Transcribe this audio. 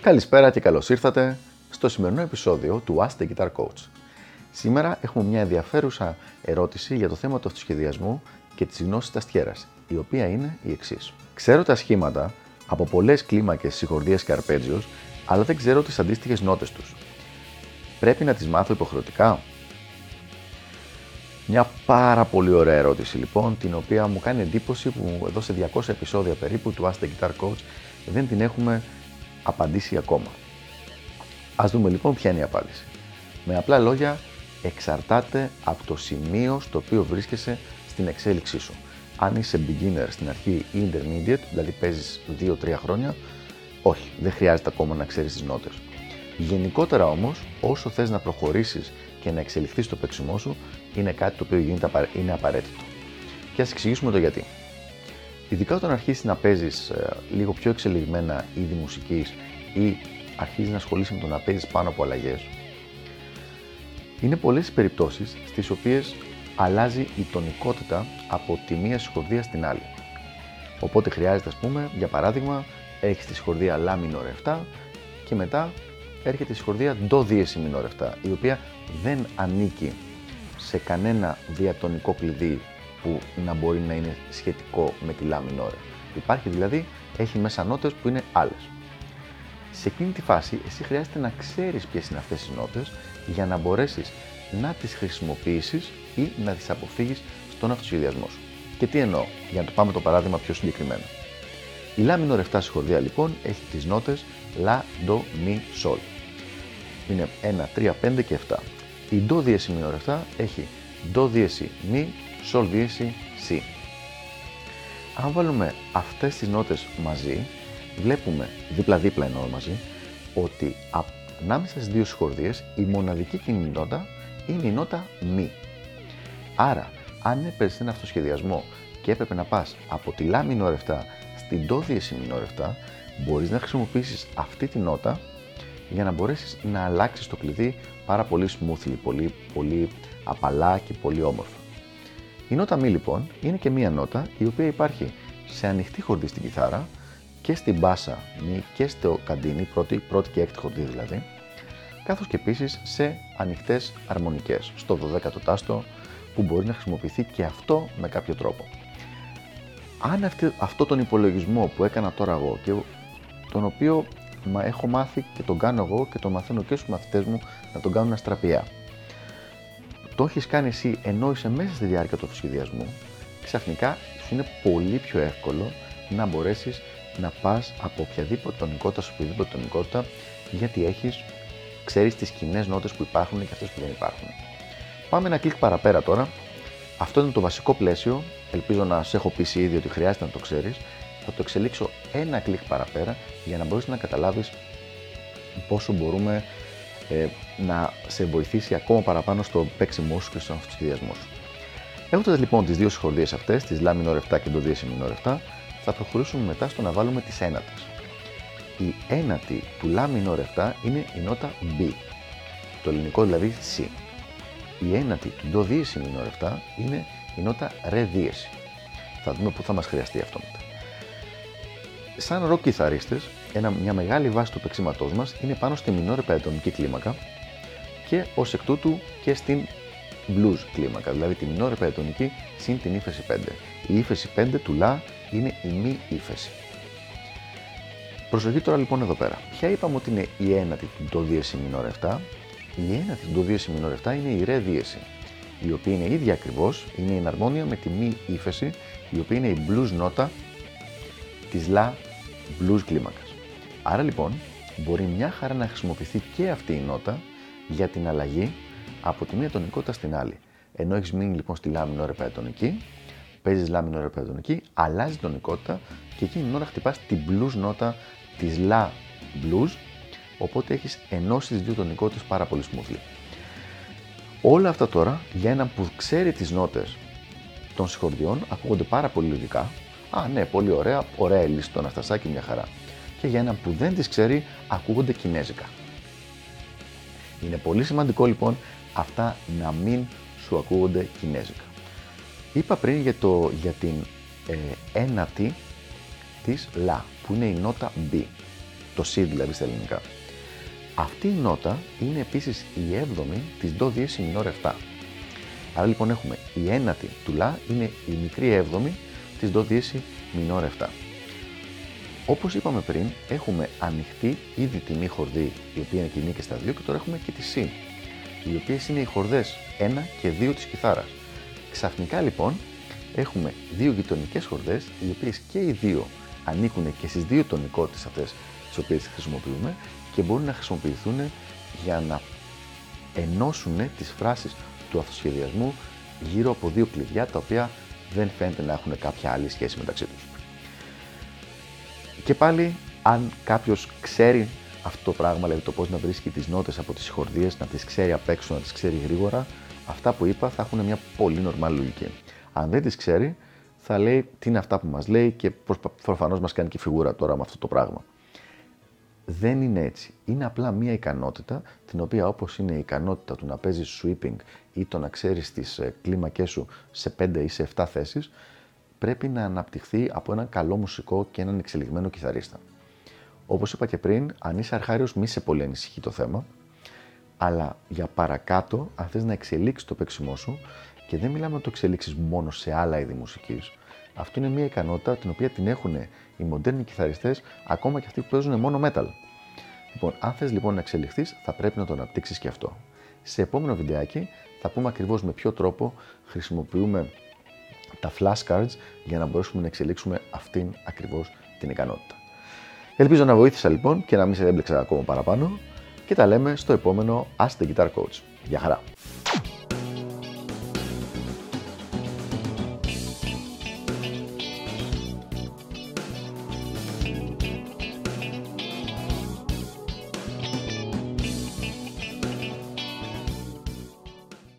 Καλησπέρα και καλώς ήρθατε στο σημερινό επεισόδιο του Ask the Guitar Coach. Σήμερα έχουμε μια ενδιαφέρουσα ερώτηση για το θέμα του αυτοσχεδιασμού και της γνώσης της αστιέρας, η οποία είναι η εξής. Ξέρω τα σχήματα από πολλές κλίμακες, συγχορδίες και αρπέτζιο, αλλά δεν ξέρω τις αντίστοιχες νότες τους. Πρέπει να τις μάθω υποχρεωτικά; Μια πάρα πολύ ωραία ερώτηση λοιπόν, την οποία μου κάνει εντύπωση που εδώ σε 200 επεισόδια περίπου του Ask the Guitar Coach δεν την έχουμε απαντήσει ακόμα. Ας δούμε λοιπόν ποια είναι η απάντηση. Με απλά λόγια, εξαρτάται από το σημείο στο οποίο βρίσκεσαι στην εξέλιξή σου. Αν είσαι beginner στην αρχή ή intermediate, δηλαδή παίζεις 2-3 χρόνια, όχι, δεν χρειάζεται ακόμα να ξέρεις τις νότες. Γενικότερα όμως, όσο θες να προχωρήσεις και να εξελιχθείς στο παίξιμό σου, είναι κάτι το οποίο γίνεται, είναι απαραίτητο. Και ας εξηγήσουμε το γιατί. Ειδικά όταν αρχίσεις να παίζεις ε, λίγο πιο εξελιγμένα είδη μουσικής ή αρχίζεις να ασχολείσαι με το να παίζεις πάνω από αλλαγές, είναι πολλές οι περιπτώσεις στις οποίες αλλάζει η τονικότητα από τη μία συγχορδία στην άλλη. Οπότε χρειάζεται, ας πούμε, για παράδειγμα, έχεις τη συγχορδία La minor 7 και μετά έρχεται η συγχορδία Do Diesel minor 7, η οποία δεν ανήκει σε κανένα διατονικό κλειδί που να μπορεί να είναι σχετικό με τη λάμη minore. Υπάρχει δηλαδή, έχει μέσα νότες που είναι άλλες. Σε εκείνη τη φάση, εσύ χρειάζεται να ξέρεις ποιες είναι αυτές οι νότες για να μπορέσεις να τις χρησιμοποιήσεις ή να τις αποφύγεις στον αυτοσχεδιασμό σου. Και τι εννοώ, για να το πάμε το παράδειγμα πιο συγκεκριμένα. Η λάμη minor 7 συγχορδία λοιπόν έχει τις νότες La, Do, Mi, Sol. Είναι 1, 3, 5 και 7. Η Do δίεση minor 7 έχει Do δίεση Mi, Sol δίεση Si. Αν βάλουμε αυτές τις νότες μαζί, βλέπουμε δίπλα-δίπλα εννοώ μαζί, ότι ανάμεσα στις δύο συγχορδίες η μοναδική κοινή νότα είναι η νότα μη. Άρα, αν έπαιζε ένα αυτοσχεδιασμό και έπρεπε να πας από τη λά minor 7 στην do δίεση minor 7, μπορείς να χρησιμοποιήσεις αυτή τη νότα για να μπορέσεις να αλλάξεις το κλειδί πάρα πολύ smoothly, πολύ, πολύ απαλά και πολύ όμορφα. Η νότα μη λοιπόν είναι και μία νότα η οποία υπάρχει σε ανοιχτή χορδή στην κιθάρα και στην μπάσα μη και στο καντίνι, πρώτη, πρώτη και έκτη χορδή δηλαδή, καθώς και επίσης σε ανοιχτές αρμονικές, στο 12ο τάστο που μπορεί να χρησιμοποιηθεί και αυτό με κάποιο τρόπο. Αν αυτή, αυτό τον υπολογισμό που έκανα τώρα εγώ και τον οποίο μα έχω μάθει και τον κάνω εγώ και τον μαθαίνω και στους μαθητές μου να τον κάνουν αστραπιά το έχεις κάνει εσύ ενώ είσαι μέσα στη διάρκεια του σχεδιασμού, ξαφνικά σου είναι πολύ πιο εύκολο να μπορέσεις να πας από οποιαδήποτε τονικότητα σε οποιαδήποτε τονικότητα, γιατί έχεις, ξέρεις τις κοινές νότες που υπάρχουν και αυτές που δεν υπάρχουν. Πάμε ένα κλικ παραπέρα τώρα. Αυτό είναι το βασικό πλαίσιο. Ελπίζω να σε έχω πείσει ήδη ότι χρειάζεται να το ξέρεις. Θα το εξελίξω ένα κλικ παραπέρα για να μπορέσει να καταλάβεις πόσο μπορούμε ε, να σε βοηθήσει ακόμα παραπάνω στο παίξιμό σου και στον αυτοσχεδιασμό σου. Έχοντας λοιπόν τις δύο συγχορδίε αυτές, τη La minor 7 και το Diesel minor 7, θα προχωρήσουμε μετά στο να βάλουμε τις ένατες. Η ένατη του La minor 7 είναι η νότα B, το ελληνικό δηλαδή C. Η ένατη του Do Diesel minor 7 είναι η νότα Re Diesel. Θα δούμε πού θα μας χρειαστεί αυτό μετά. Σαν rock κιθαρίστες, ένα, μια μεγάλη βάση του παίξήματός μας είναι πάνω στη μινόρε πεντατονική κλίμακα και ως εκ τούτου και στην blues κλίμακα, δηλαδή τη μινόρε πεντατονική συν την ύφεση 5. Η ύφεση 5 του λα είναι η μη ύφεση. Προσοχή τώρα λοιπόν εδώ πέρα. Ποια είπαμε ότι είναι η ένατη του το δίεση μινόρε 7. Η ένατη του το δίεση μινόρε 7 είναι η ρε δίεση, η οποία είναι ίδια ακριβώς, είναι η εναρμόνια με τη μη ύφεση, η οποία είναι η blues νότα της λα blues κλίμακας. Άρα λοιπόν μπορεί μια χαρά να χρησιμοποιηθεί και αυτή η νότα για την αλλαγή από τη μία τονικότητα στην άλλη. Ενώ έχεις μείνει λοιπόν στη λάμινο ρε τονική, παίζεις λάμινο ρε τονική, αλλάζει τονικότητα και εκείνη την ώρα χτυπάς την blues νότα της la blues, οπότε έχεις ενώσεις τι δύο τονικότητες πάρα πολύ smoothly. Όλα αυτά τώρα για έναν που ξέρει τις νότες των συγχωριών ακούγονται πάρα πολύ λογικά. Α, ναι, πολύ ωραία, ωραία λύση το Αναστασάκι, μια χαρά και για έναν που δεν τις ξέρει ακούγονται κινέζικα. Είναι πολύ σημαντικό λοιπόν αυτά να μην σου ακούγονται κινέζικα. Είπα πριν για, το, για την ε, ένατη της λα, που είναι η νότα B, το C δηλαδή στα ελληνικά. Αυτή η νότα είναι επίσης η έβδομη της Do Diesis Minor 7. Άρα λοιπόν έχουμε η ένατη του λα είναι η μικρή έβδομη της Do Diesis Minor 7. Όπως είπαμε πριν, έχουμε ανοιχτή ήδη τη μη χορδή, η οποία είναι κοινή και στα δύο, και τώρα έχουμε και τη C, οι οποίες είναι οι χορδές 1 και 2 της κιθάρας. Ξαφνικά λοιπόν έχουμε δύο γειτονικές χορδές, οι οποίες και οι δύο ανήκουν και στις δύο τονικότητες αυτές τις οποίες χρησιμοποιούμε και μπορούν να χρησιμοποιηθούν για να ενώσουν τις φράσεις του αυτοσχεδιασμού γύρω από δύο κλειδιά τα οποία δεν φαίνεται να έχουν κάποια άλλη σχέση μεταξύ τους. Και πάλι, αν κάποιος ξέρει αυτό το πράγμα, δηλαδή το πώς να βρίσκει τις νότες από τις χορδίες, να τις ξέρει απ' έξω, να τις ξέρει γρήγορα, αυτά που είπα θα έχουν μια πολύ νορμάλ λογική. Αν δεν τις ξέρει, θα λέει τι είναι αυτά που μας λέει και προφανώς μας κάνει και φιγούρα τώρα με αυτό το πράγμα. Δεν είναι έτσι. Είναι απλά μια ικανότητα, την οποία όπως είναι η ικανότητα του να παίζεις sweeping ή το να ξέρεις τις ε, κλίμακές σου σε 5 ή σε 7 θέσεις, πρέπει να αναπτυχθεί από έναν καλό μουσικό και έναν εξελιγμένο κιθαρίστα. Όπως είπα και πριν, αν είσαι αρχάριος, μη σε πολύ ανησυχεί το θέμα, αλλά για παρακάτω, αν θες να εξελίξεις το παίξιμό σου, και δεν μιλάμε να το εξελίξεις μόνο σε άλλα είδη μουσικής, αυτό είναι μια ικανότητα την οποία την έχουν οι μοντέρνοι κιθαριστές, ακόμα και αυτοί που παίζουν μόνο metal. Λοιπόν, αν θες λοιπόν να εξελιχθείς, θα πρέπει να το αναπτύξεις και αυτό. Σε επόμενο βιντεάκι θα πούμε ακριβώς με ποιο τρόπο χρησιμοποιούμε τα flashcards για να μπορέσουμε να εξελίξουμε αυτήν ακριβώς την ικανότητα. Ελπίζω να βοήθησα λοιπόν και να μην σε έμπλεξα ακόμα παραπάνω και τα λέμε στο επόμενο Ask the Guitar Coach. Γεια χαρά!